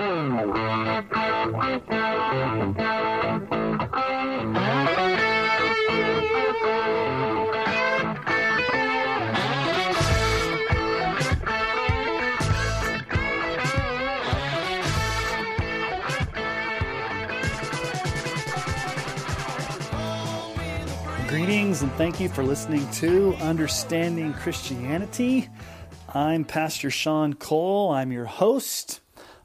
Greetings and thank you for listening to Understanding Christianity. I'm Pastor Sean Cole. I'm your host.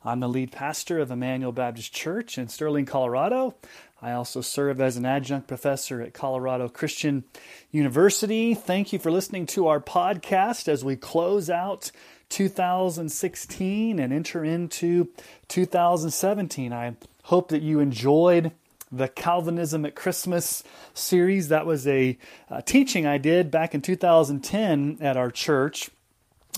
I'm the lead pastor of Emmanuel Baptist Church in Sterling, Colorado. I also serve as an adjunct professor at Colorado Christian University. Thank you for listening to our podcast as we close out 2016 and enter into 2017. I hope that you enjoyed the Calvinism at Christmas series. That was a, a, teaching I did back in 2010 at our church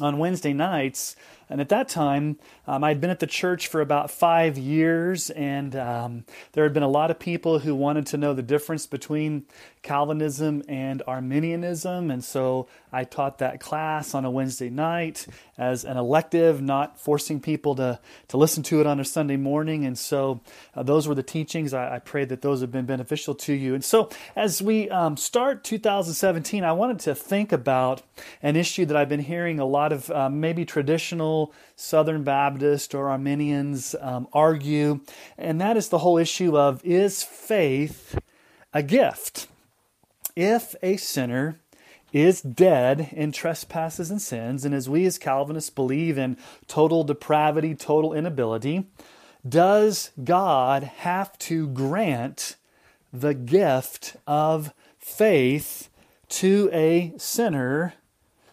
on Wednesday nights. And at that time, um, I'd been at the church for about five years, and um, there had been a lot of people who wanted to know the difference between Calvinism and Arminianism. And so I taught that class on a Wednesday night as an elective, not forcing people to, to listen to it on a Sunday morning. And so uh, those were the teachings. I, I pray that those have been beneficial to you. And so as we um, start 2017, I wanted to think about an issue that I've been hearing a lot of uh, maybe traditional Southern Baptist or Arminians um, argue, and that is the whole issue of is faith a gift? If a sinner is dead in trespasses and sins, and as we as Calvinists believe in total depravity, total inability, does God have to grant the gift of faith to a sinner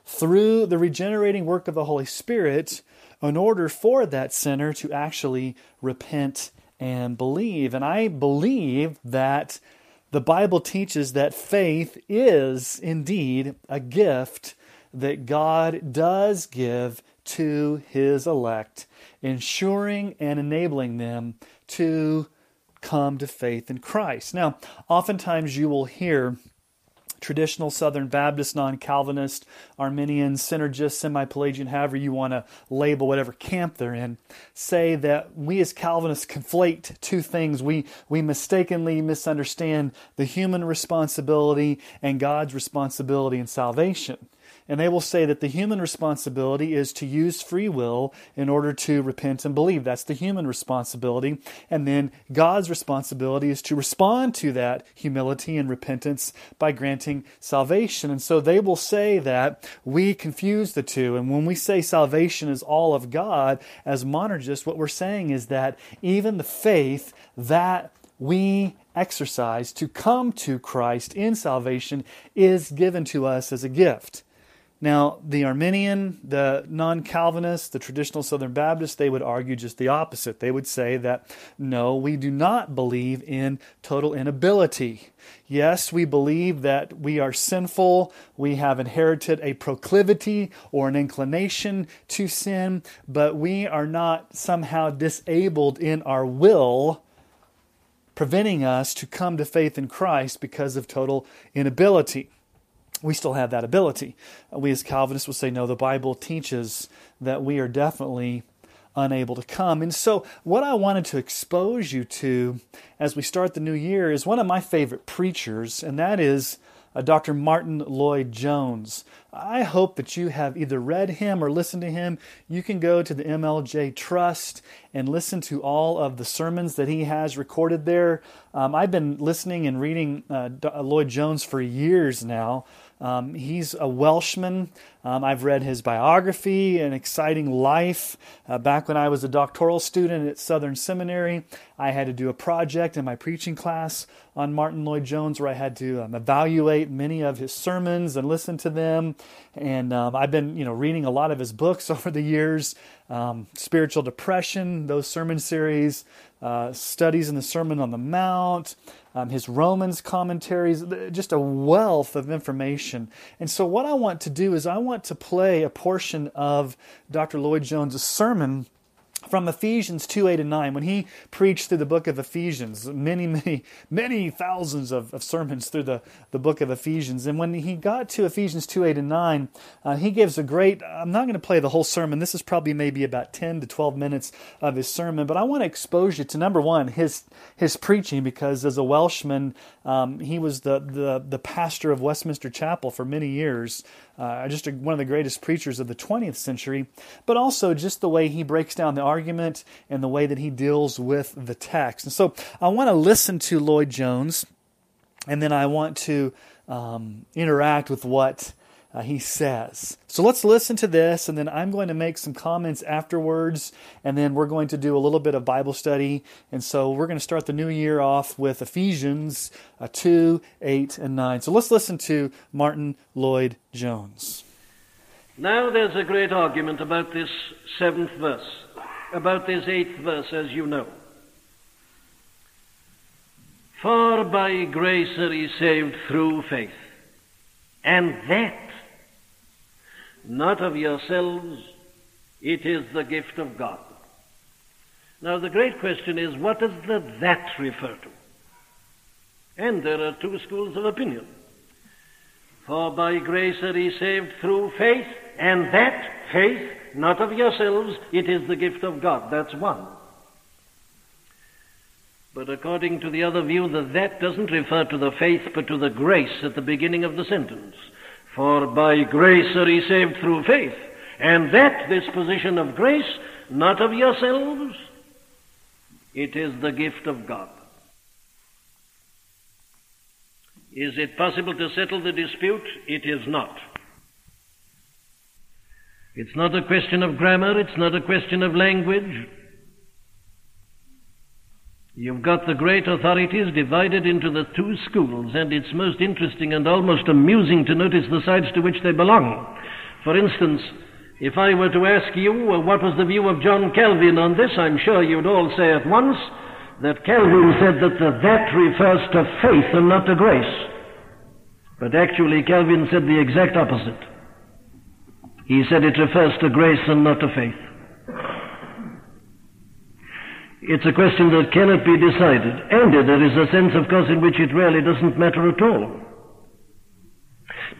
through the regenerating work of the Holy Spirit in order for that sinner to actually repent and believe. And I believe that the Bible teaches that faith is indeed a gift that God does give to his elect, ensuring and enabling them to come to faith in Christ. Now, oftentimes you will hear traditional Southern Baptist, non Calvinist, Arminian, synergist, semi Pelagian, however you want to label whatever camp they're in, say that we as Calvinists conflate two things. We, we mistakenly misunderstand the human responsibility and God's responsibility in salvation and they will say that the human responsibility is to use free will in order to repent and believe. That's the human responsibility. And then God's responsibility is to respond to that humility and repentance by granting salvation. And so they will say that we confuse the two. And when we say salvation is all of God, as monergists, what we're saying is that even the faith that we exercise to come to Christ in salvation is given to us as a gift. Now, the Arminian, the non Calvinist, the traditional Southern Baptist, they would argue just the opposite. They would say that no, we do not believe in total inability. Yes, we believe that we are sinful, we have inherited a proclivity or an inclination to sin, but we are not somehow disabled in our will preventing us to come to faith in Christ because of total inability we still have that ability. We as Calvinists will say, no, the Bible teaches that we are definitely unable to come. And so, what I wanted to expose you to as we start the new year is one of my favorite preachers, and that is uh, Dr. Martyn Lloyd-Jones. I hope that you have either read him or listened to him. You can go to the MLJ Trust and listen to all of the sermons that he has recorded there. Um, I've been listening and reading uh, Lloyd-Jones for years now. Um, he's a Welshman. Um, I've read his biography, An Exciting Life. Uh, back when I was a doctoral student at Southern Seminary, I had to do a project in my preaching class on Martyn Lloyd-Jones where I had to um, evaluate many of his sermons and listen to them. And um, I've been, you know, reading a lot of his books over the years. Um, Spiritual Depression, those sermon series, uh, studies in the Sermon on the Mount, um, his Romans commentaries, just a wealth of information. And so, what I want to do is, I want to play a portion of Dr. Lloyd-Jones' sermon from Ephesians 2 8 and 9, when he preached through the book of Ephesians, many, many, many thousands of, of sermons through the, the book of Ephesians. And when he got to Ephesians 2 8 and 9, uh, he gives a great, I'm not going to play the whole sermon. This is probably maybe about 10 to 12 minutes of his sermon, but I want to expose you to number one, his, his preaching, because as a Welshman, um, he was the, the, the pastor of Westminster Chapel for many years uh, just a, one of the greatest preachers of the 20th century, but also just the way he breaks down the argument and the way that he deals with the text. And so I want to listen to Lloyd Jones, and then I want to um, interact with what uh, he says. So let's listen to this, and then I'm going to make some comments afterwards, and then we're going to do a little bit of Bible study. And so we're going to start the new year off with Ephesians uh, 2, 8, and 9. So let's listen to Martyn Lloyd Jones. Now there's a great argument about this seventh verse, about this eighth verse, as you know. For by grace are ye saved through faith, and that not of yourselves, it is the gift of God. Now, the great question is what does the that refer to? And there are two schools of opinion. For by grace are ye saved through faith, and that faith, not of yourselves, it is the gift of God. That's one. But according to the other view, the that doesn't refer to the faith, but to the grace at the beginning of the sentence. For by grace are ye saved through faith, and that this position of grace, not of yourselves, it is the gift of God. Is it possible to settle the dispute? It is not. It's not a question of grammar, it's not a question of language, You've got the great authorities divided into the two schools, and it's most interesting and almost amusing to notice the sides to which they belong. For instance, if I were to ask you uh, what was the view of John Calvin on this, I'm sure you'd all say at once that Calvin said that the that refers to faith and not to grace. But actually, Calvin said the exact opposite. He said it refers to grace and not to faith. It's a question that cannot be decided. And there is a sense, of course, in which it really doesn't matter at all.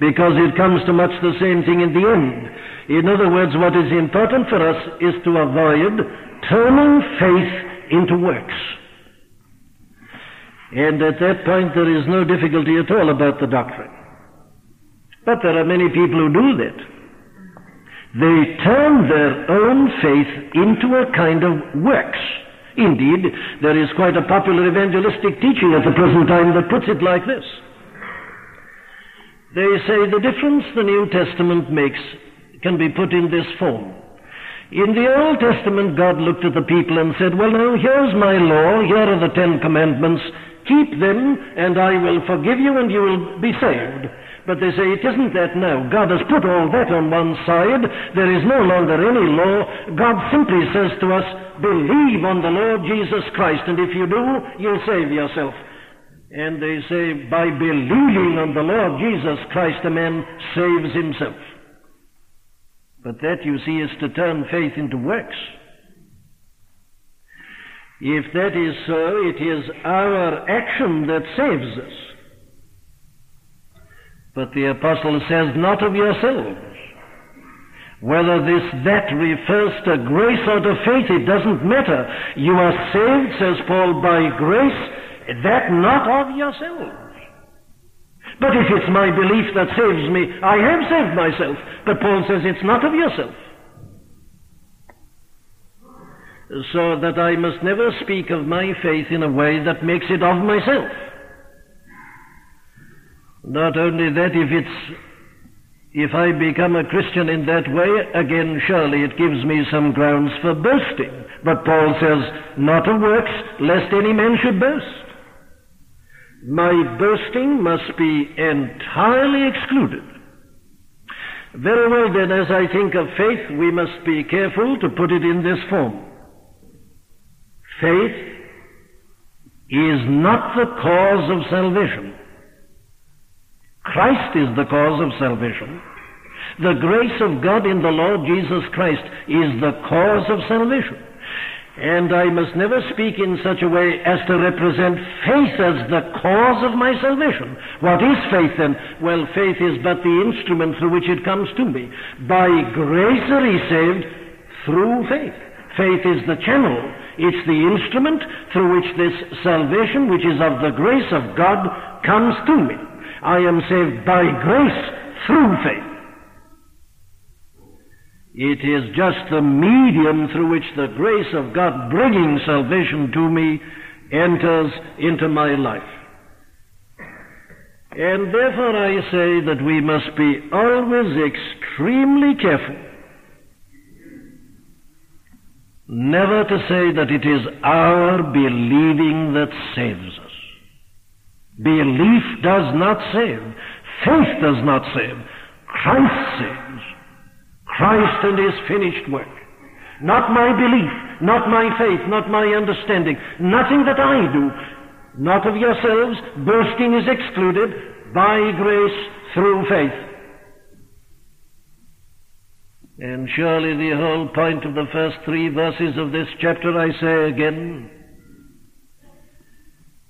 Because it comes to much the same thing in the end. In other words, what is important for us is to avoid turning faith into works. And at that point, there is no difficulty at all about the doctrine. But there are many people who do that. They turn their own faith into a kind of works. Indeed, there is quite a popular evangelistic teaching at the present time that puts it like this. They say the difference the New Testament makes can be put in this form. In the Old Testament, God looked at the people and said, Well, now, here's my law, here are the Ten Commandments, keep them, and I will forgive you, and you will be saved. But they say it isn't that now. God has put all that on one side. There is no longer any law. God simply says to us, believe on the Lord Jesus Christ, and if you do, you'll save yourself. And they say, by believing on the Lord Jesus Christ, a man saves himself. But that, you see, is to turn faith into works. If that is so, it is our action that saves us. But the apostle says, not of yourselves. Whether this that refers to grace or to faith, it doesn't matter. You are saved, says Paul, by grace, that not of yourselves. But if it's my belief that saves me, I have saved myself. But Paul says it's not of yourself. So that I must never speak of my faith in a way that makes it of myself. Not only that, if it's if I become a Christian in that way, again, surely it gives me some grounds for boasting. But Paul says, not of works, lest any man should boast. My boasting must be entirely excluded. Very well, then, as I think of faith, we must be careful to put it in this form. Faith is not the cause of salvation. Christ is the cause of salvation. The grace of God in the Lord Jesus Christ is the cause of salvation. And I must never speak in such a way as to represent faith as the cause of my salvation. What is faith then? Well, faith is but the instrument through which it comes to me. By grace are ye saved through faith. Faith is the channel. It's the instrument through which this salvation, which is of the grace of God, comes to me. I am saved by grace through faith. It is just the medium through which the grace of God bringing salvation to me enters into my life. And therefore I say that we must be always extremely careful never to say that it is our believing that saves us. Belief does not save. Faith does not save. Christ saves. Christ and His finished work. Not my belief, not my faith, not my understanding, nothing that I do, not of yourselves, boasting is excluded, by grace through faith. And surely the whole point of the first three verses of this chapter, I say again,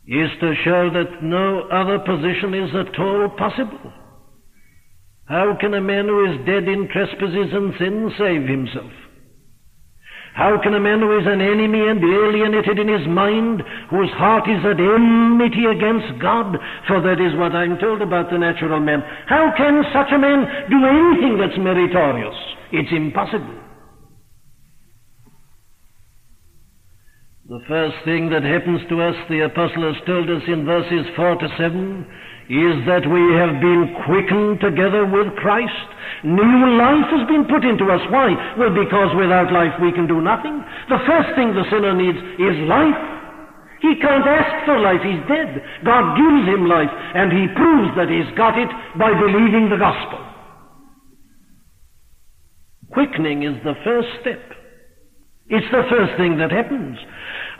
is to show that no other position is at all possible. How can a man who is dead in trespasses and sins save himself? How can a man who is an enemy and alienated in his mind, whose heart is at enmity against God, for that is what I'm told about the natural man, how can such a man do anything that's meritorious? It's impossible. The first thing that happens to us, the apostle has told us in verses 4 to 7, is that we have been quickened together with Christ. New life has been put into us. Why? Well, because without life we can do nothing. The first thing the sinner needs is life. He can't ask for life, he's dead. God gives him life, and he proves that he's got it by believing the gospel. Quickening is the first step. It's the first thing that happens.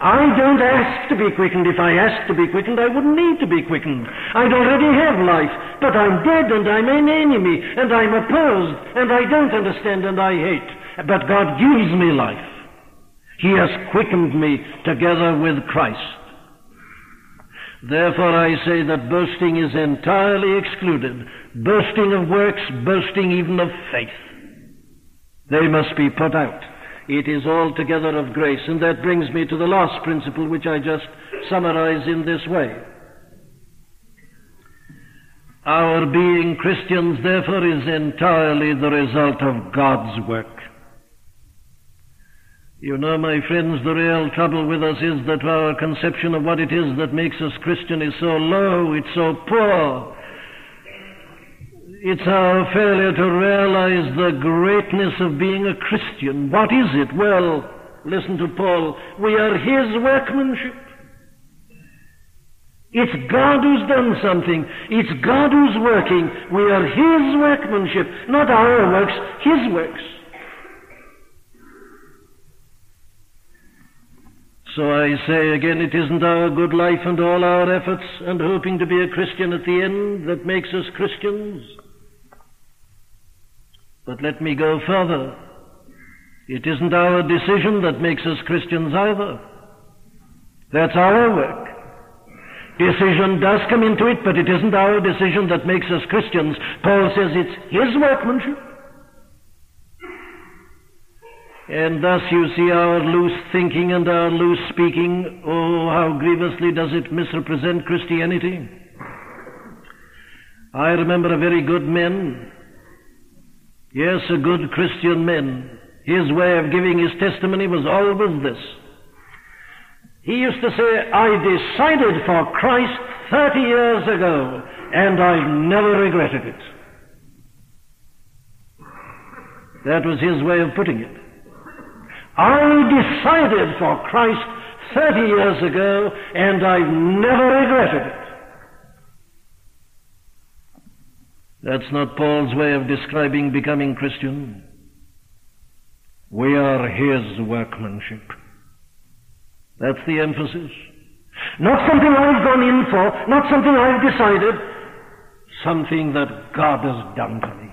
I don't ask to be quickened. If I asked to be quickened, I wouldn't need to be quickened. I'd already have life. But I'm dead and I'm an enemy and I'm opposed and I don't understand and I hate. But God gives me life. He has quickened me together with Christ. Therefore I say that boasting is entirely excluded. Boasting of works, boasting even of faith. They must be put out. It is altogether of grace. And that brings me to the last principle, which I just summarize in this way. Our being Christians, therefore, is entirely the result of God's work. You know, my friends, the real trouble with us is that our conception of what it is that makes us Christian is so low, it's so poor. It's our failure to realize the greatness of being a Christian. What is it? Well, listen to Paul. We are His workmanship. It's God who's done something. It's God who's working. We are His workmanship, not our works, His works. So I say again, it isn't our good life and all our efforts and hoping to be a Christian at the end that makes us Christians. But let me go further. It isn't our decision that makes us Christians either. That's our work. Decision does come into it, but it isn't our decision that makes us Christians. Paul says it's his workmanship. And thus you see our loose thinking and our loose speaking. Oh, how grievously does it misrepresent Christianity. I remember a very good man Yes, a good Christian man. His way of giving his testimony was always this. He used to say, I decided for Christ 30 years ago, and I've never regretted it. That was his way of putting it. I decided for Christ 30 years ago, and I've never regretted it. That's not Paul's way of describing becoming Christian. We are his workmanship. That's the emphasis. Not something I've gone in for, not something I've decided, something that God has done to me.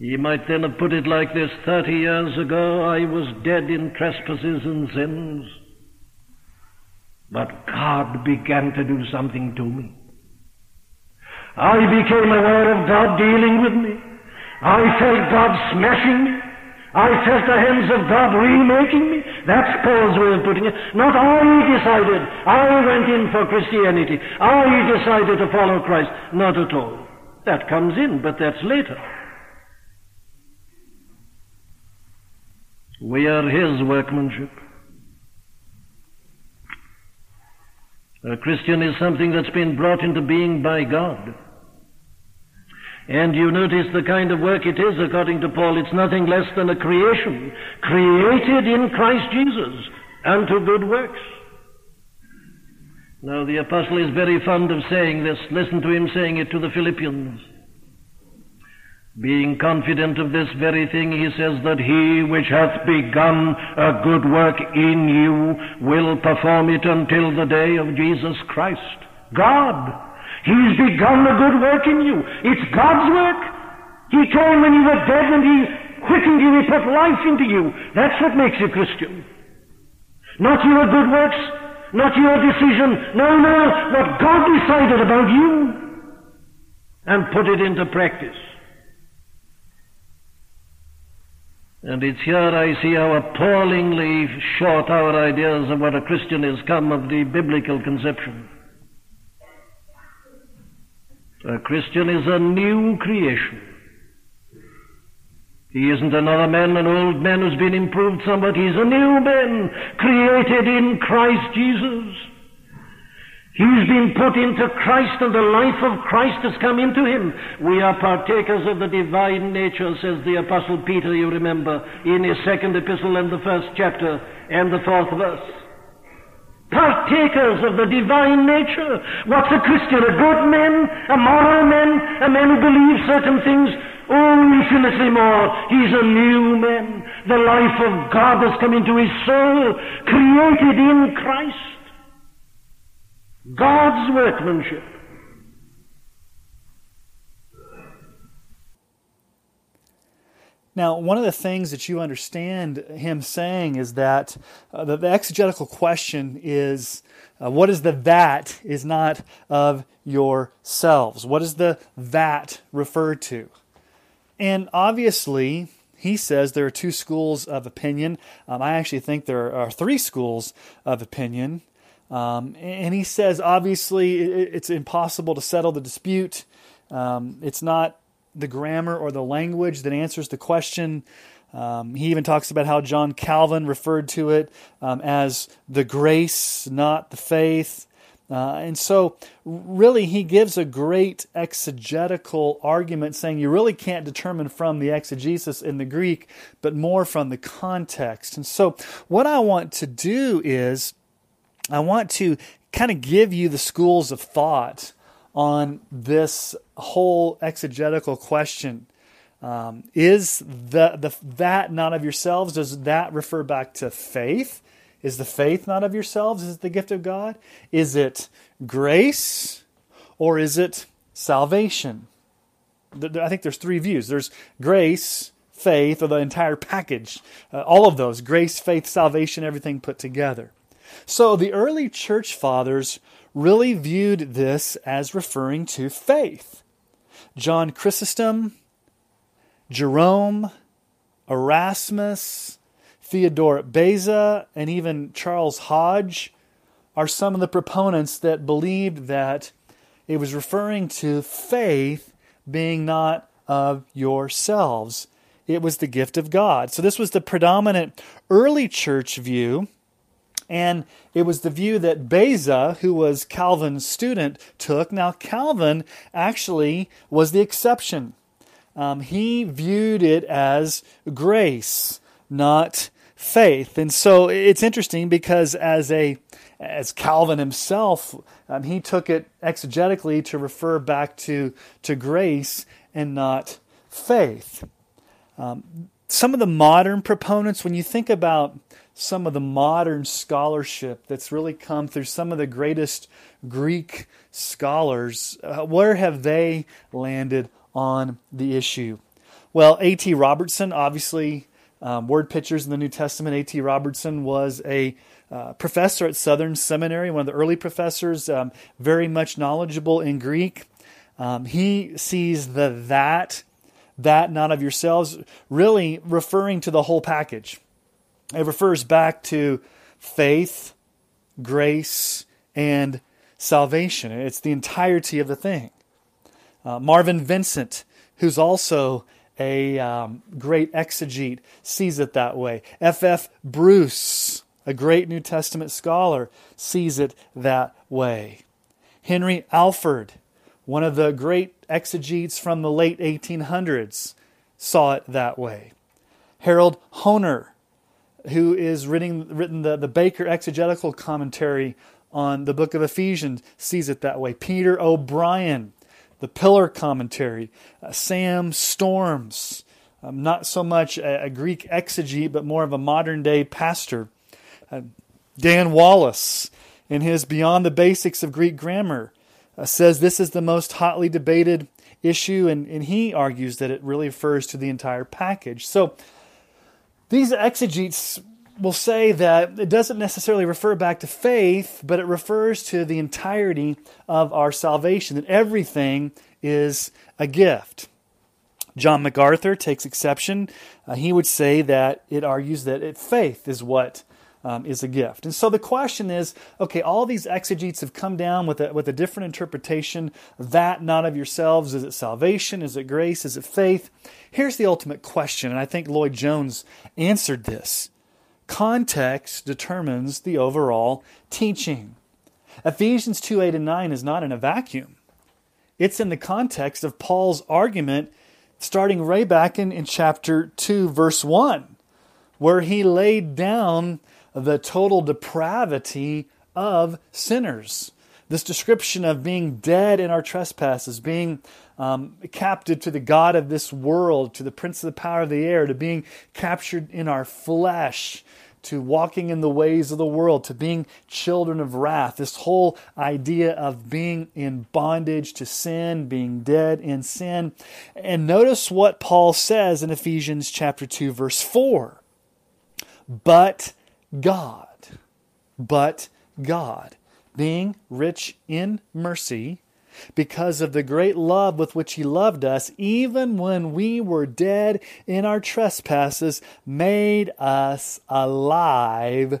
He might then have put it like this 30 years ago I was dead in trespasses and sins. But God began to do something to me. I became aware of God dealing with me. I felt God smashing me. I felt the hands of God remaking me. That's Paul's way of putting it. Not I decided. I went in for Christianity. I decided to follow Christ. Not at all. That comes in, but that's later. We are His workmanship. A Christian is something that's been brought into being by God. And you notice the kind of work it is, according to Paul. It's nothing less than a creation, created in Christ Jesus unto good works. Now, the apostle is very fond of saying this. Listen to him saying it to the Philippians. Being confident of this very thing, he says that he which hath begun a good work in you will perform it until the day of Jesus Christ. God. He's begun the good work in you. It's God's work. He came when you were dead and He quickened you. He put life into you. That's what makes you Christian. Not your good works, not your decision. No, no, what God decided about you and put it into practice. And it's here I see how appallingly short our ideas of what a Christian is come of the biblical conception. A Christian is a new creation. He isn't another man, an old man who's been improved somewhat. He's a new man, created in Christ Jesus. He's been put into Christ and the life of Christ has come into him. We are partakers of the divine nature, says the Apostle Peter, you remember, in his second epistle and the first chapter and the fourth verse. Partakers of the divine nature. What's a Christian? A good man? A moral man? A man who believes certain things? Oh, infinitely more. He's a new man. The life of God has come into his soul, created in Christ. God's workmanship. Now, one of the things that you understand him saying is that uh, the, the, exegetical question is uh, what is the that is not of yourselves? What does the that refer to? And obviously, he says there are two schools of opinion. Um, I actually think there are three schools of opinion. Um, and he says, obviously, it's impossible to settle the dispute. Um, it's not the grammar or the language that answers the question. Um, he even talks about how John Calvin referred to it um, as the grace, not the faith. Uh, and so, really, he gives a great exegetical argument saying you really can't determine from the exegesis in the Greek, but more from the context. And so, what I want to do is I want to kind of give you the schools of thought on this whole exegetical question. Um, is the, the that not of yourselves? Does that refer back to faith? Is the faith not of yourselves? Is it the gift of God? Is it grace or is it salvation? I think there's three views. There's grace, faith, or the entire package. Uh, all of those grace, faith, salvation, everything put together. So the early church fathers really viewed this as referring to faith. John Chrysostom, Jerome, Erasmus, Theodore Beza, and even Charles Hodge are some of the proponents that believed that it was referring to faith being not of yourselves. It was the gift of God. So, this was the predominant early church view. And it was the view that Beza, who was Calvin's student, took. Now, Calvin actually was the exception. Um, he viewed it as grace, not faith. And so it's interesting because as a as Calvin himself, um, he took it exegetically to refer back to, to grace and not faith. Um, some of the modern proponents, when you think about some of the modern scholarship that's really come through some of the greatest Greek scholars. Uh, where have they landed on the issue? Well, A.T. Robertson, obviously, um, word pictures in the New Testament. A.T. Robertson was a uh, professor at Southern Seminary, one of the early professors, um, very much knowledgeable in Greek. Um, he sees the that, that not of yourselves, really referring to the whole package. It refers back to faith, grace, and salvation. It's the entirety of the thing. Uh, Marvin Vincent, who's also a um, great exegete, sees it that way. F. F. Bruce, a great New Testament scholar, sees it that way. Henry Alford, one of the great exegetes from the late 1800s, saw it that way. Harold Hoehner, who is written, written the, the Baker exegetical commentary on the book of Ephesians, sees it that way. Peter O'Brien, the Pillar commentary, uh, Sam Storms, um, not so much a, a, Greek exegete, but more of a modern day pastor. Uh, Dan Wallace, in his Beyond the Basics of Greek Grammar, uh, says this is the most hotly debated issue, and, and he argues that it really refers to the entire package. So these exegetes will say that it doesn't necessarily refer back to faith, but it refers to the entirety of our salvation, that everything is a gift. John MacArthur takes exception. Uh, he would say that it argues that it, faith is what um, is a gift. And so the question is okay, all these exegetes have come down with a, with a different interpretation. That not of yourselves. Is it salvation? Is it grace? Is it faith? Here's the ultimate question, and I think Lloyd Jones answered this. Context determines the overall teaching. Ephesians 2 8 and 9 is not in a vacuum. It's in the context of Paul's argument starting way back in, in chapter 2, verse 1, where he laid down the total depravity of sinners. This description of being dead in our trespasses, being um, captive to the God of this world, to the prince of the power of the air, to being captured in our flesh, to walking in the ways of the world, to being children of wrath. This whole idea of being in bondage to sin, being dead in sin. And notice what Paul says in Ephesians chapter 2 verse 4. But God, but God, being rich in mercy, because of the great love with which He loved us, even when we were dead in our trespasses, made us alive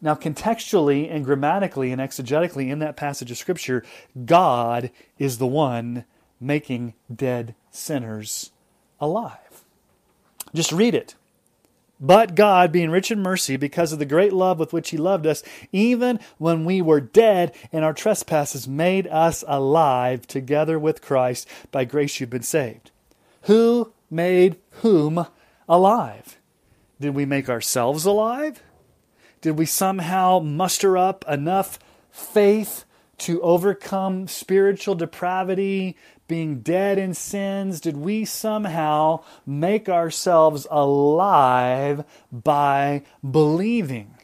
Now, contextually and grammatically and exegetically in that passage of Scripture, God is the one making dead sinners alive. Just read it. But God, being rich in mercy, because of the great love with which He loved us, even when we were dead in our trespasses, made us alive together with Christ. By grace you've been saved. Who made whom alive? Did we make ourselves alive? Did we somehow muster up enough faith to overcome spiritual depravity, being dead in sins? Did we somehow make ourselves alive by believing?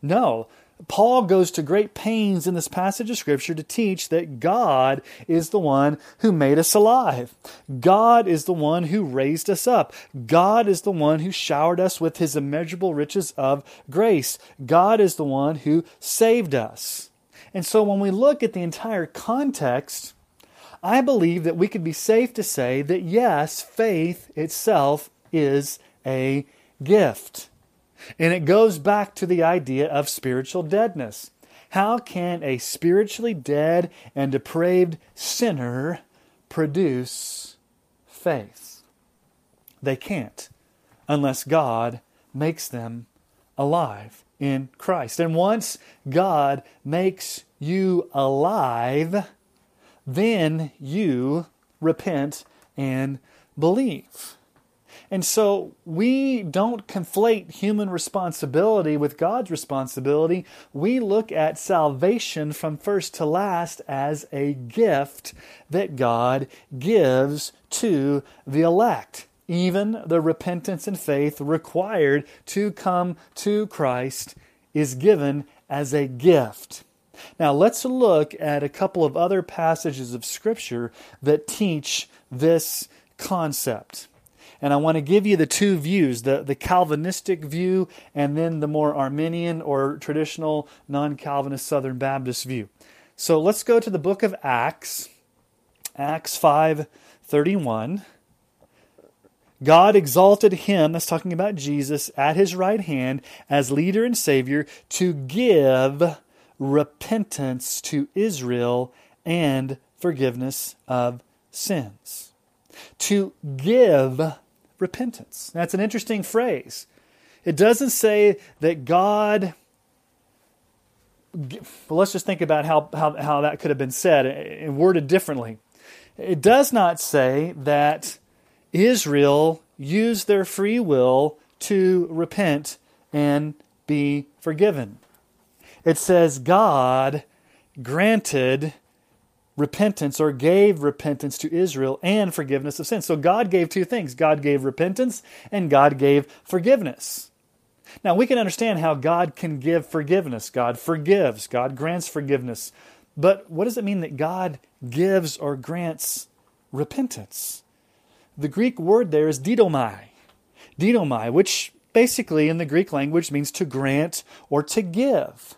No. Paul goes to great pains in this passage of Scripture to teach that God is the one who made us alive. God is the one who raised us up. God is the one who showered us with his immeasurable riches of grace. God is the one who saved us. And so when we look at the entire context, I believe that we could be safe to say that yes, faith itself is a gift. And it goes back to the idea of spiritual deadness. How can a spiritually dead and depraved sinner produce faith? They can't unless God makes them alive in Christ. And once God makes you alive, then you repent and believe. And so we don't conflate human responsibility with God's responsibility. We look at salvation from first to last as a gift that God gives to the elect. Even the repentance and faith required to come to Christ is given as a gift. Now, let's look at a couple of other passages of Scripture that teach this concept. And I want to give you the two views the, the Calvinistic view and then the more Arminian or traditional non Calvinist Southern Baptist view. So let's go to the book of Acts, Acts 5 31. God exalted him, that's talking about Jesus, at his right hand as leader and Savior to give repentance to Israel and forgiveness of sins. To give repentance. That's an interesting phrase. It doesn't say that God. Well, let's just think about how, how, how that could have been said and worded differently. It does not say that Israel used their free will to repent and be forgiven. It says God granted repentance or gave repentance to Israel and forgiveness of sins. So God gave two things God gave repentance and God gave forgiveness. Now we can understand how God can give forgiveness. God forgives, God grants forgiveness. But what does it mean that God gives or grants repentance? The Greek word there is didomai. Didomai, which basically in the Greek language means to grant or to give.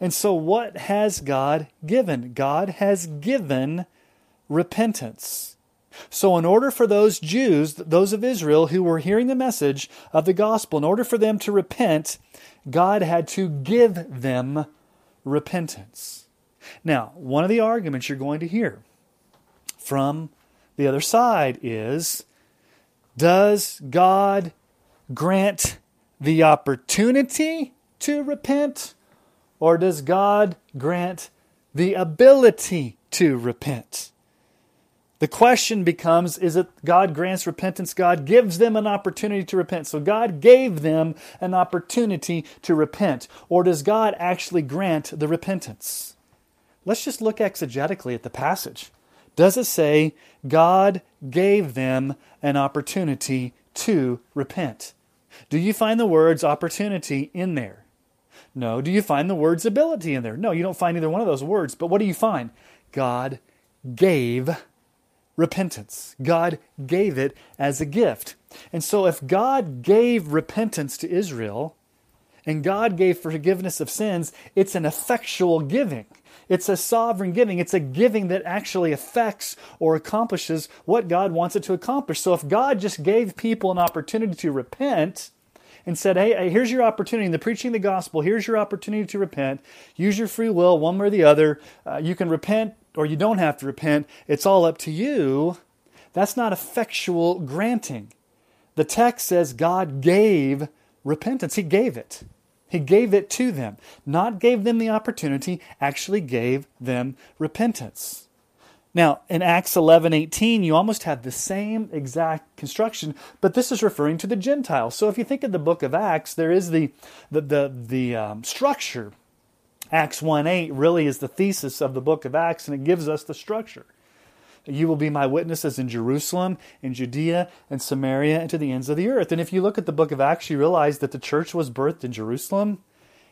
And so, what has God given? God has given repentance. So, in order for those Jews, those of Israel who were hearing the message of the gospel, in order for them to repent, God had to give them repentance. Now, one of the arguments you're going to hear from the other side is Does God grant the opportunity to repent? Or does God grant the ability to repent? The question becomes is it God grants repentance? God gives them an opportunity to repent. So God gave them an opportunity to repent. Or does God actually grant the repentance? Let's just look exegetically at the passage. Does it say God gave them an opportunity to repent? Do you find the words opportunity in there? No. Do you find the words ability in there? No, you don't find either one of those words. But what do you find? God gave repentance. God gave it as a gift. And so if God gave repentance to Israel and God gave forgiveness of sins, it's an effectual giving. It's a sovereign giving. It's a giving that actually affects or accomplishes what God wants it to accomplish. So if God just gave people an opportunity to repent, and said, hey, here's your opportunity in the preaching of the gospel. Here's your opportunity to repent. Use your free will, one way or the other. Uh, you can repent or you don't have to repent. It's all up to you. That's not effectual granting. The text says God gave repentance, He gave it. He gave it to them, not gave them the opportunity, actually gave them repentance. Now, in Acts 11:18, you almost have the same exact construction, but this is referring to the Gentiles. So if you think of the book of Acts, there is the the the, the um, structure. Acts 1 8 really is the thesis of the book of Acts, and it gives us the structure. You will be my witnesses in Jerusalem, in Judea, and Samaria, and to the ends of the earth. And if you look at the book of Acts, you realize that the church was birthed in Jerusalem,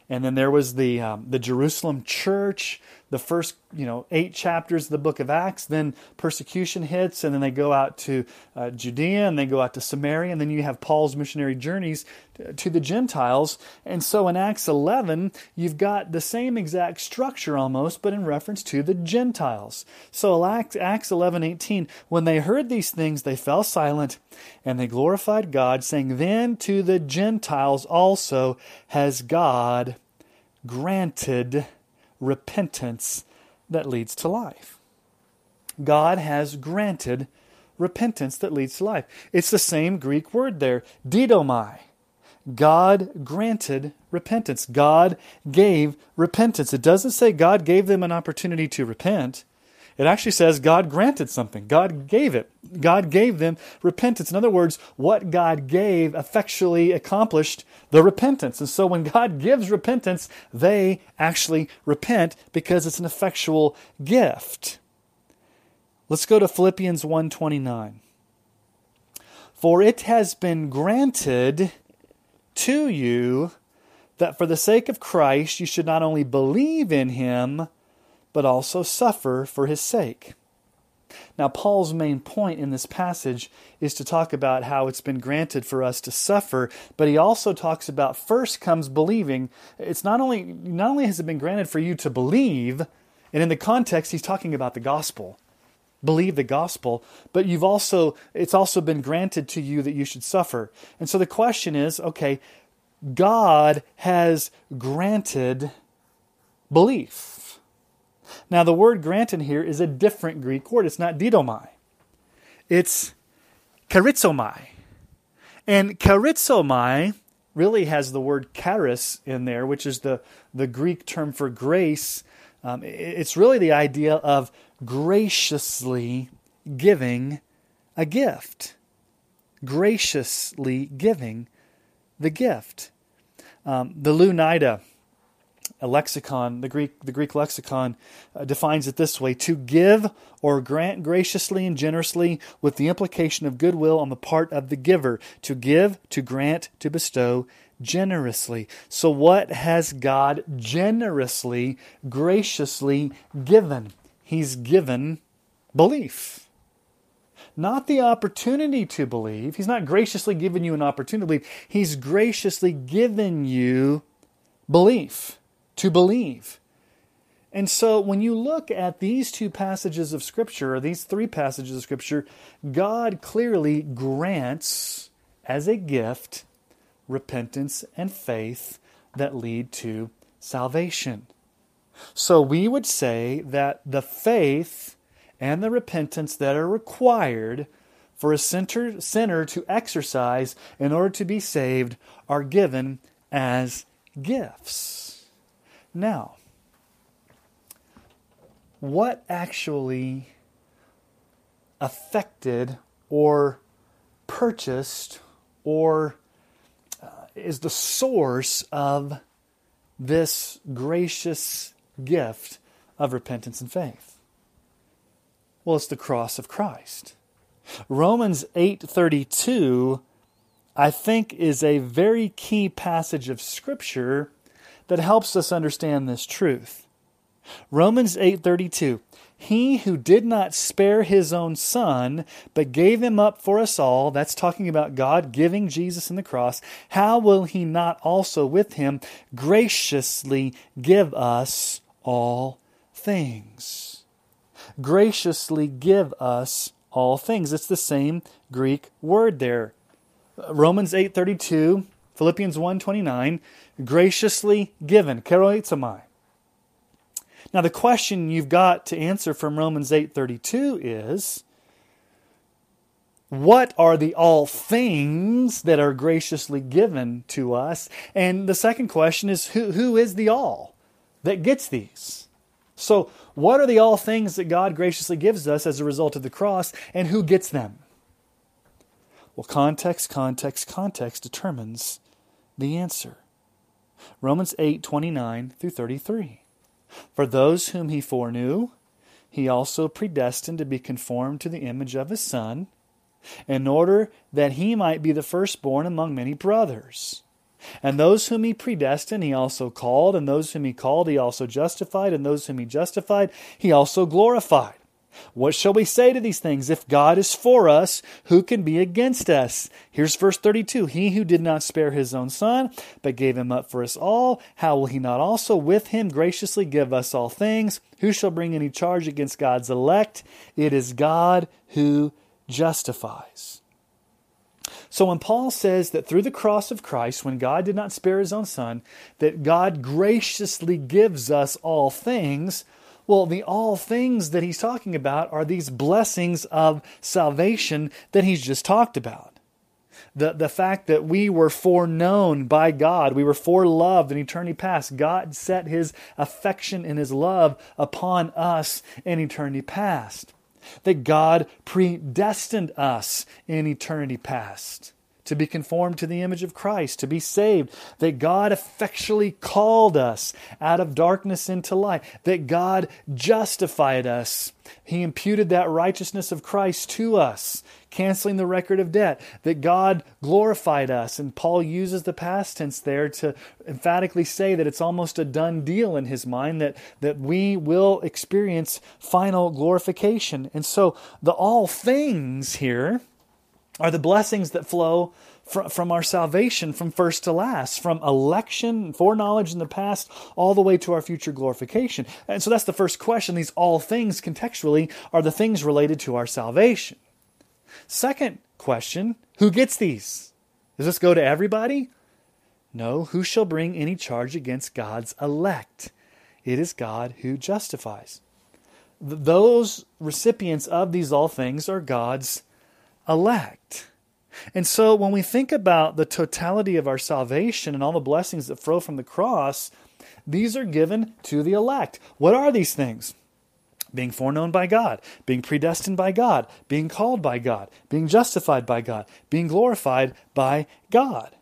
and then there was the um, the Jerusalem church, the first you know eight chapters of the book of Acts. Then persecution hits, and then they go out to uh, Judea and they go out to Samaria, and then you have Paul's missionary journeys to, to the Gentiles. And so in Acts 11, you've got the same exact structure almost, but in reference to the Gentiles. So Acts, Acts 11, 18, when they heard these things, they fell silent and they glorified God, saying, Then to the Gentiles also has God granted repentance that leads to life. God has granted repentance that leads to life. It's the same Greek word there, didomai. God granted repentance. God gave repentance. It doesn't say God gave them an opportunity to repent. It actually says God granted something. God gave it. God gave them repentance. In other words, what God gave effectually accomplished the repentance. And so when God gives repentance, they actually repent because it's an effectual gift. Let's go to Philippians 1:29. For it has been granted to you that for the sake of Christ you should not only believe in him but also suffer for his sake. Now, Paul's main point in this passage is to talk about how it's been granted for us to suffer, but he also talks about first comes believing. It's not only not only has it been granted for you to believe, and in the context he's talking about the gospel. Believe the gospel, but you've also it's also been granted to you that you should suffer. And so the question is, okay, God has granted belief. Now, the word granted here is a different Greek word. It's not didomai, it's charizomai. And charizomai really has the word charis in there, which is the, the Greek term for grace. Um, it's really the idea of graciously giving a gift. Graciously giving the gift. Um, the Louw-Nida a lexicon, the Greek, the Greek lexicon uh, defines it this way to give or grant graciously and generously with the implication of goodwill on the part of the giver. To give, to grant, to bestow generously. So, what has God generously, graciously given? He's given belief. Not the opportunity to believe. He's not graciously given you an opportunity to believe. He's graciously given you belief to believe. And so when you look at these two passages of Scripture, or these three passages of Scripture, God clearly grants as a gift repentance and faith that lead to salvation. So we would say that the faith and the repentance that are required for a sinner to exercise in order to be saved are given as gifts. Now, what actually affected or purchased or uh, is the source of this gracious gift of repentance and faith? Well, it's the cross of Christ. Romans 8:32 I think is a very key passage of scripture that helps us understand this truth. Romans 8:32 He who did not spare his own son but gave him up for us all that's talking about God giving Jesus in the cross how will he not also with him graciously give us all things? Graciously give us all things. It's the same Greek word there. Romans 8:32 Philippians 1:29 graciously given, charizomai. Now the question you've got to answer from Romans 8:32 is what are the all things that are graciously given to us? And the second question is who, who is the all that gets these? So, what are the all things that God graciously gives us as a result of the cross, and who gets them? Well, context, context, context determines the answer. Romans 8 29 through 33. For those whom he foreknew, he also predestined to be conformed to the image of his Son, in order that he might be the firstborn among many brothers. And those whom he predestined, he also called, and those whom he called, he also justified, and those whom he justified, he also glorified. What shall we say to these things? If God is for us, who can be against us? Here's verse 32 He who did not spare his own son, but gave him up for us all, how will he not also with him graciously give us all things? Who shall bring any charge against God's elect? It is God who justifies. So when Paul says that through the cross of Christ, when God did not spare his own son, that God graciously gives us all things, well, the all things that he's talking about are these blessings of salvation that he's just talked about. the, the fact that we were foreknown by God, we were foreloved in eternity past. God set his affection and his love upon us in eternity past. That God predestined us in eternity past to be conformed to the image of Christ, to be saved, that God effectually called us out of darkness into light, that God justified us. He imputed that righteousness of Christ to us, canceling the record of debt, that God glorified us. And Paul uses the past tense there to emphatically say that it's almost a done deal in his mind, that, that we will experience final glorification. And so the all things here are the blessings that flow fr- from our salvation from first to last, from election, foreknowledge in the past, all the way to our future glorification. And so that's the first question. These all things contextually are the things related to our salvation. Second question who gets these? Does this go to everybody? No. Who shall bring any charge against God's elect? It is God who justifies. Those recipients of these all things are God's elect. And so when we think about the totality of our salvation and all the blessings that flow from the cross, these are given to the elect. What are these things? Being foreknown by God, being predestined by God, being called by God, being justified by God, being glorified by God.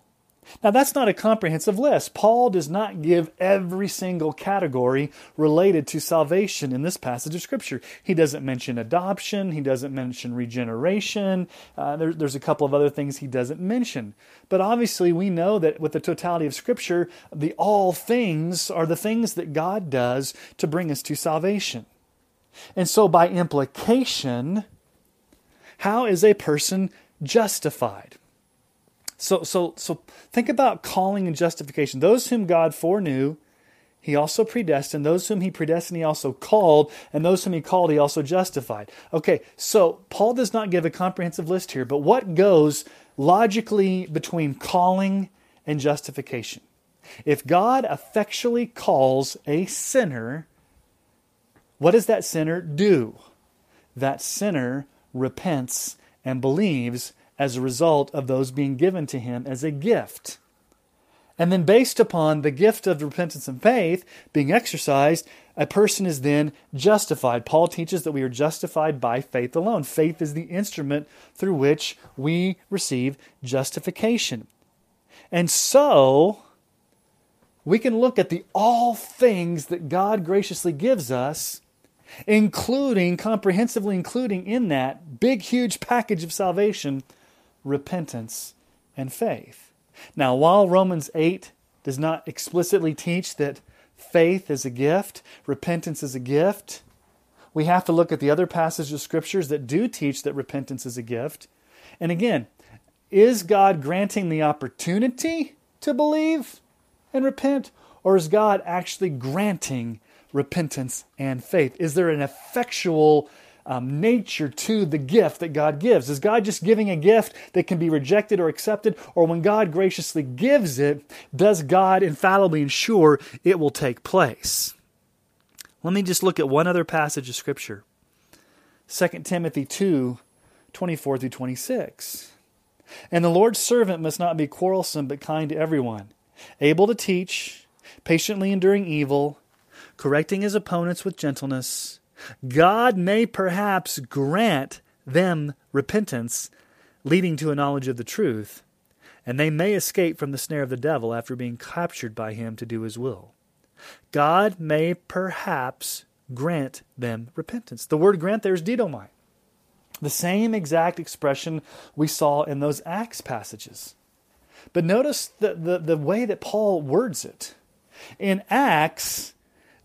Now, that's not a comprehensive list. Paul does not give every single category related to salvation in this passage of Scripture. He doesn't mention adoption, he doesn't mention regeneration. Uh, there, there's a couple of other things he doesn't mention. But obviously, we know that with the totality of Scripture, the all things are the things that God does to bring us to salvation. And so, by implication, how is a person justified? So, so, so think about calling and justification. Those whom God foreknew, he also predestined. Those whom he predestined, he also called. And those whom he called, he also justified. Okay, so Paul does not give a comprehensive list here, but what goes logically between calling and justification? If God effectually calls a sinner, what does that sinner do? That sinner repents and believes as a result of those being given to him as a gift. And then, based upon the gift of repentance and faith being exercised, a person is then justified. Paul teaches that we are justified by faith alone. Faith is the instrument through which we receive justification. And so, we can look at the all things that God graciously gives us, including, comprehensively including in that big, huge package of salvation repentance, and faith. Now, while Romans 8 does not explicitly teach that faith is a gift, repentance is a gift, we have to look at the other passages of scriptures that do teach that repentance is a gift. And again, is God granting the opportunity to believe and repent, or is God actually granting repentance and faith? Is there an effectual um, nature to the gift that God gives. Is God just giving a gift that can be rejected or accepted? Or when God graciously gives it, does God infallibly ensure it will take place? Let me just look at one other passage of Scripture 2 Timothy 2 24 through 26. And the Lord's servant must not be quarrelsome, but kind to everyone, able to teach, patiently enduring evil, correcting his opponents with gentleness God may perhaps grant them repentance, leading to a knowledge of the truth, and they may escape from the snare of the devil after being captured by him to do his will. God may perhaps grant them repentance. The word grant there is didomai. The same exact expression we saw in those Acts passages. But notice the, the, the way that Paul words it. In Acts,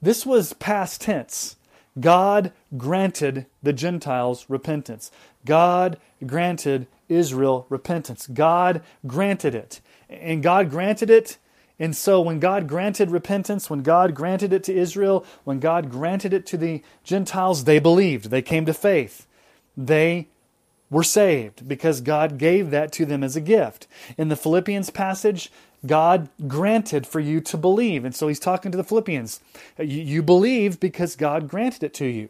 this was past tense. God granted the Gentiles repentance. God granted Israel repentance. God granted it. And God granted it. And so, when God granted repentance, when God granted it to Israel, when God granted it to the Gentiles, they believed. They came to faith. They were saved because God gave that to them as a gift. In the Philippians passage, God granted for you to believe. And so he's talking to the Philippians. You, believe because God granted it to you.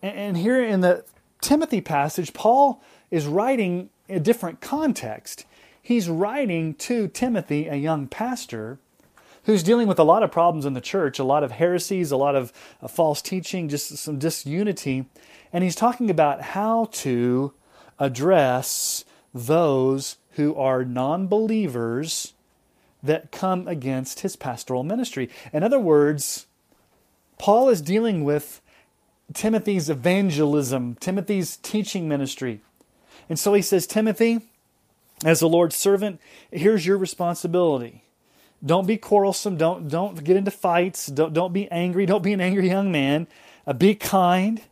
And, and here in the Timothy passage, Paul is writing a different context. He's writing to Timothy, a young pastor, who's dealing with a lot of problems in the church, a lot of heresies, a lot of uh, false teaching, just some disunity. And he's talking about how to address those who are non believers that come against his pastoral ministry. In other words, Paul is dealing with Timothy's evangelism, Timothy's teaching ministry. And so he says, Timothy, as the Lord's servant, here's your responsibility. Don't be quarrelsome. Don't, don't get into fights. Don't, don't be angry. Don't be an angry young man. Uh, be kind.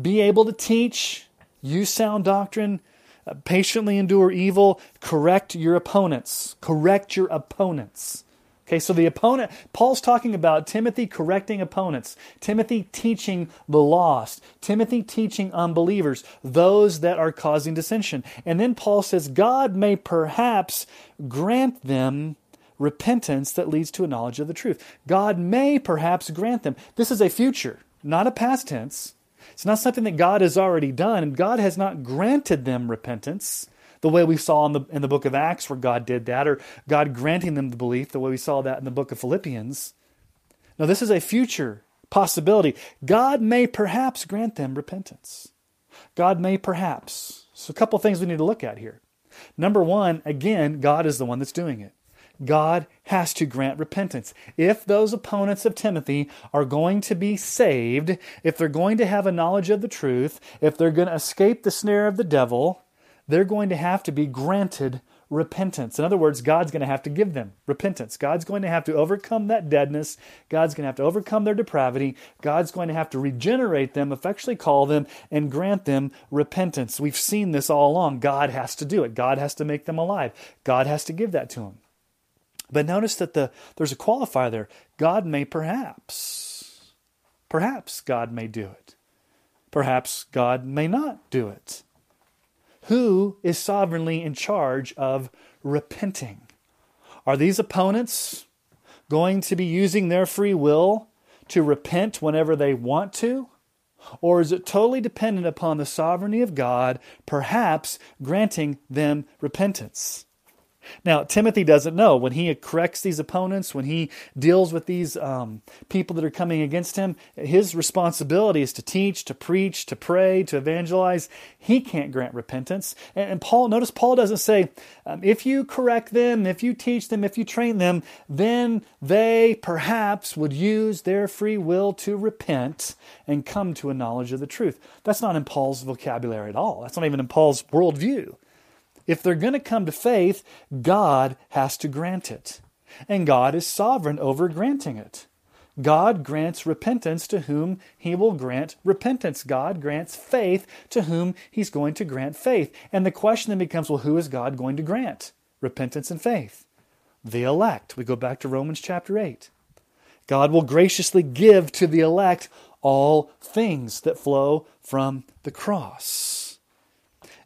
Be able to teach. Use sound doctrine. Uh, patiently endure evil. Correct your opponents. Correct your opponents. Okay, so the opponent, Paul's talking about Timothy correcting opponents, Timothy teaching the lost, Timothy teaching unbelievers, those that are causing dissension. And then Paul says, God may perhaps grant them repentance that leads to a knowledge of the truth. God may perhaps grant them. This is a future, not a past tense. It's not something that God has already done, and God has not granted them repentance the way we saw in the, in the book of Acts where God did that, or God granting them the belief, the way we saw that in the book of Philippians. Now, this is a future possibility. God may perhaps grant them repentance. God may perhaps. So, a couple things we need to look at here. Number one, again, God is the one that's doing it. God has to grant repentance. If those opponents of Timothy are going to be saved, if they're going to have a knowledge of the truth, if they're going to escape the snare of the devil, they're going to have to be granted repentance. In other words, God's going to have to give them repentance. God's going to have to overcome that deadness. God's going to have to overcome their depravity. God's going to have to regenerate them, effectually call them, and grant them repentance. We've seen this all along. God has to do it. God has to make them alive. God has to give that to them. But notice that the there's a qualifier there. God may perhaps. Perhaps God may do it. Perhaps God may not do it who is sovereignly in charge of repenting? Are these opponents going to be using their free will to repent whenever they want to? Or is it totally dependent upon the sovereignty of God, perhaps granting them repentance? Now, Timothy doesn't know. When he corrects these opponents, when he deals with these um, people that are coming against him, his responsibility is to teach, to preach, to pray, to evangelize. He can't grant repentance. And, and Paul, notice Paul doesn't say, um, if you correct them, if you teach them, if you train them, then they perhaps would use their free will to repent and come to a knowledge of the truth. That's not in Paul's vocabulary at all. That's not even in Paul's worldview. If they're going to come to faith, God has to grant it. And God is sovereign over granting it. God grants repentance to whom he will grant repentance. God grants faith to whom he's going to grant faith. And the question then becomes well, who is God going to grant repentance and faith? The elect. We go back to Romans chapter 8. God will graciously give to the elect all things that flow from the cross.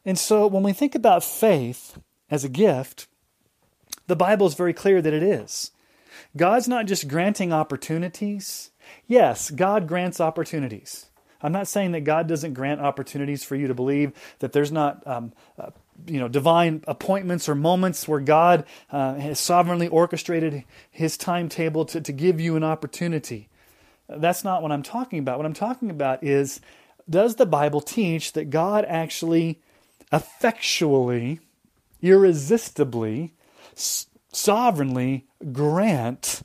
And so when we think about faith as a gift, the Bible is very clear that it is. God's not just granting opportunities. Yes, God grants opportunities. I'm not saying that God doesn't grant opportunities for you to believe that there's not, um, uh, you know, divine appointments or moments where God uh, has sovereignly orchestrated His timetable to, to give you an opportunity. That's not what I'm talking about. What I'm talking about is does the Bible teach that God actually effectually, irresistibly, sovereignly grant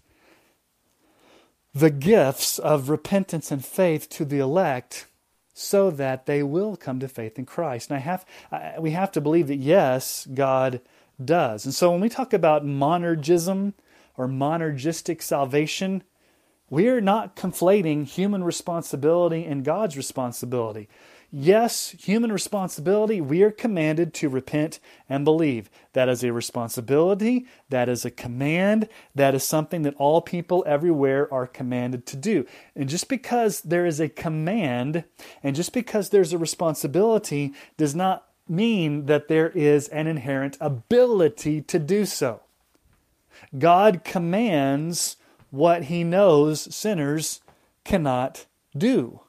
the gifts of repentance and faith to the elect so that they will come to faith in Christ. And I have, I, we have to believe that yes, God does. And so when we talk about monergism or monergistic salvation, we're not conflating human responsibility and God's responsibility. Yes, human responsibility, we are commanded to repent and believe. That is a responsibility, that is a command, that is something that all people everywhere are commanded to do. And just because there is a command and just because there's a responsibility does not mean that there is an inherent ability to do so. God commands what he knows sinners cannot do.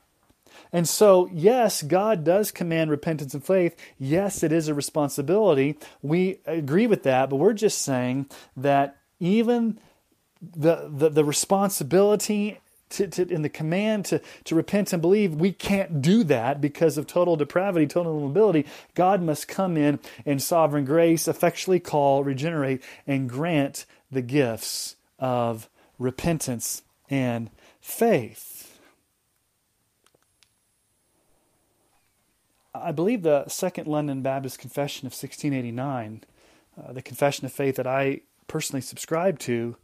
And so, yes, God does command repentance and faith. Yes, it is a responsibility. We agree with that, but we're just saying that even the, the, the responsibility to, to, in the command to, to repent and believe, we can't do that because of total depravity, total immobility. God must come in in sovereign grace, effectually call, regenerate, and grant the gifts of repentance and faith. I believe the Second London Baptist Confession of 1689, uh, the confession of faith that I personally subscribe to,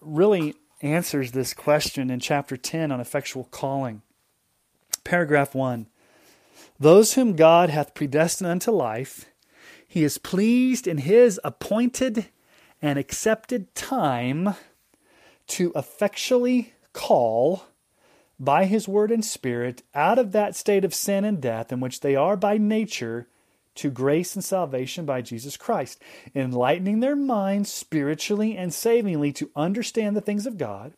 really answers this question in chapter 10 on effectual calling. Paragraph 1 Those whom God hath predestined unto life, he is pleased in his appointed and accepted time to effectually call by his word and spirit out of that state of sin and death in which they are by nature to grace and salvation by Jesus Christ, enlightening their minds spiritually and savingly to understand the things of God,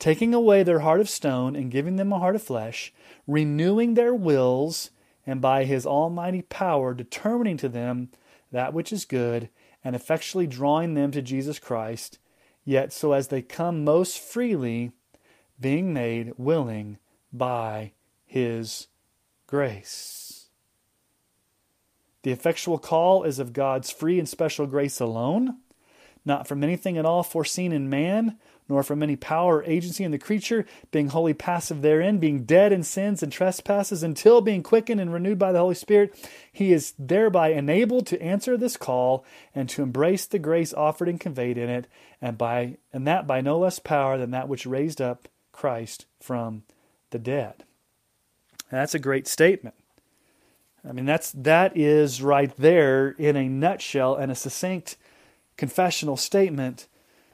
taking away their heart of stone and giving them a heart of flesh, renewing their wills, and by his almighty power determining to them that which is good, and effectually drawing them to Jesus Christ, yet so as they come most freely, being made willing by his grace. The effectual call is of God's free and special grace alone, not from anything at all foreseen in man, nor from any power or agency in the creature, being wholly passive therein, being dead in sins and trespasses, until being quickened and renewed by the Holy Spirit, he is thereby enabled to answer this call and to embrace the grace offered and conveyed in it, and by and that by no less power than that which raised up Christ from the dead. that's a great statement. I mean, that's that is right there in a nutshell and a succinct confessional statement.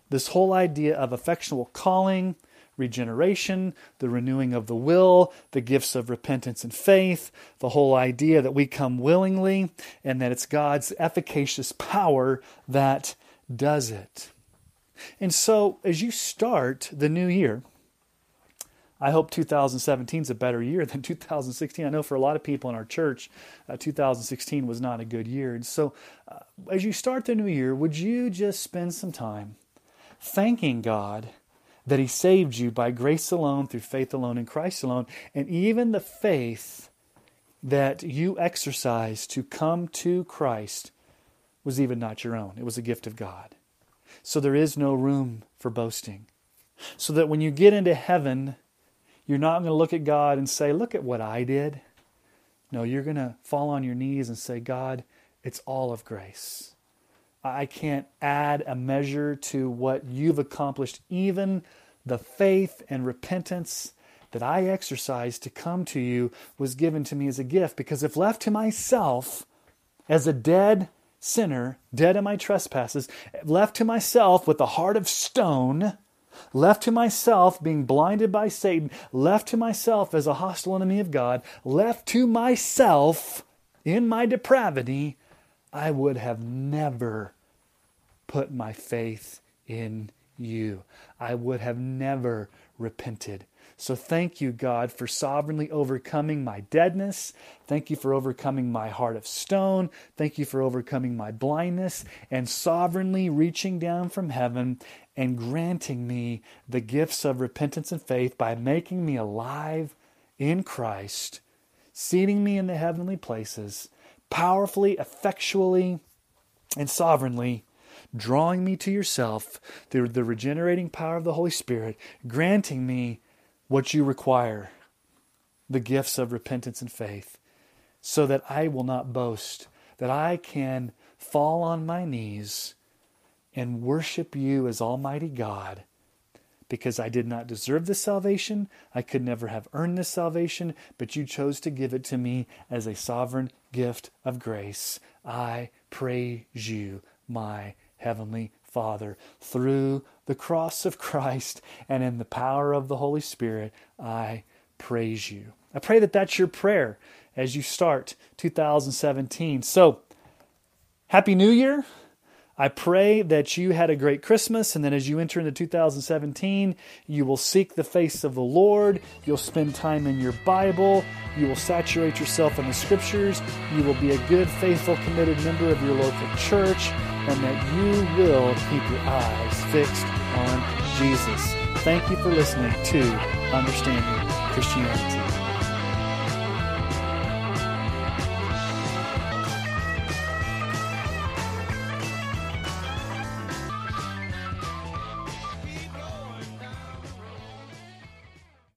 This whole idea of effectual calling, regeneration, the renewing of the will, the gifts of repentance and faith, the whole idea that we come willingly and that it's God's efficacious power that does it. And so, as you start the new year, I hope 2017 is a better year than 2016. I know for a lot of people in our church, uh, 2016 was not a good year. And so, uh, as you start the new year, would you just spend some time thanking God that He saved you by grace alone, through faith alone, in Christ alone, and even the faith that you exercised to come to Christ was even not your own, it was a gift of God. So, there is no room for boasting. So that when you get into heaven, you're not going to look at God and say, Look at what I did. No, you're going to fall on your knees and say, God, it's all of grace. I can't add a measure to what you've accomplished, even the faith and repentance that I exercised to come to you was given to me as a gift. Because if left to myself as a dead sinner, dead in my trespasses, left to myself with a heart of stone, left to myself, being blinded by Satan, left to myself as a hostile enemy of God, left to myself in my depravity, I would have never put my faith in you. I would have never repented. So thank you, God, for sovereignly overcoming my deadness. Thank you for overcoming my heart of stone. Thank you for overcoming my blindness and sovereignly reaching down from heaven and granting me the gifts of repentance and faith by making me alive in Christ, seating me in the heavenly places, powerfully, effectually, and sovereignly drawing me to yourself through the regenerating power of the Holy Spirit, granting me what you require the gifts of repentance and faith, so that I will not boast, that I can fall on my knees and worship you as Almighty God because I did not deserve this salvation. I could never have earned this salvation, but you chose to give it to me as a sovereign gift of grace. I praise you, my Heavenly Father. Through the cross of Christ and in the power of the Holy Spirit, I praise you. I pray that that's your prayer as you start 2017. So, Happy New Year. I pray that you had a great Christmas and that as you enter into 2017, you will seek the face of the Lord. You'll spend time in your Bible. You will saturate yourself in the scriptures. You will be a good, faithful, committed member of your local church, and that you will keep your eyes fixed on Jesus. Thank you for listening to Understanding Christianity.